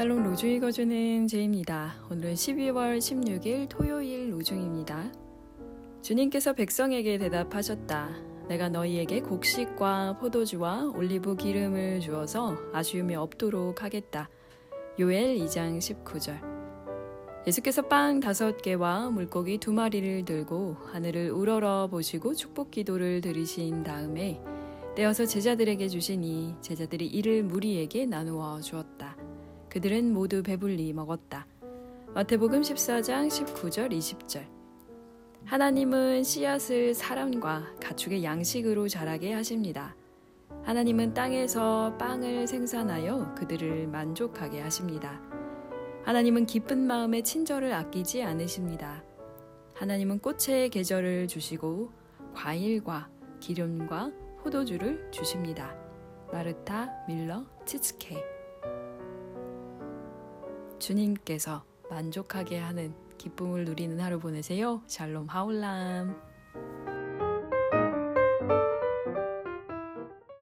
샬롬 로중 읽어주는 제입니다. 오늘은 12월 16일 토요일 로중입니다. 주님께서 백성에게 대답하셨다. 내가 너희에게 곡식과 포도주와 올리브 기름을 주어서 아쉬움이 없도록 하겠다. 요엘 2장 19절. 예수께서 빵 다섯 개와 물고기 두 마리를 들고 하늘을 우러러 보시고 축복 기도를 드리신 다음에 떼어서 제자들에게 주시니 제자들이 이를 무리에게 나누어 주었다. 그들은 모두 배불리 먹었다. 마태복음 14장 19절 20절. 하나님은 씨앗을 사람과 가축의 양식으로 자라게 하십니다. 하나님은 땅에서 빵을 생산하여 그들을 만족하게 하십니다. 하나님은 기쁜 마음에 친절을 아끼지 않으십니다. 하나님은 꽃의 계절을 주시고 과일과 기름과 포도주를 주십니다. 마르타 밀러 치츠케 주님께서 만족하게 하는 기쁨을 누리는 하루 보내세요. 샬롬 하울람.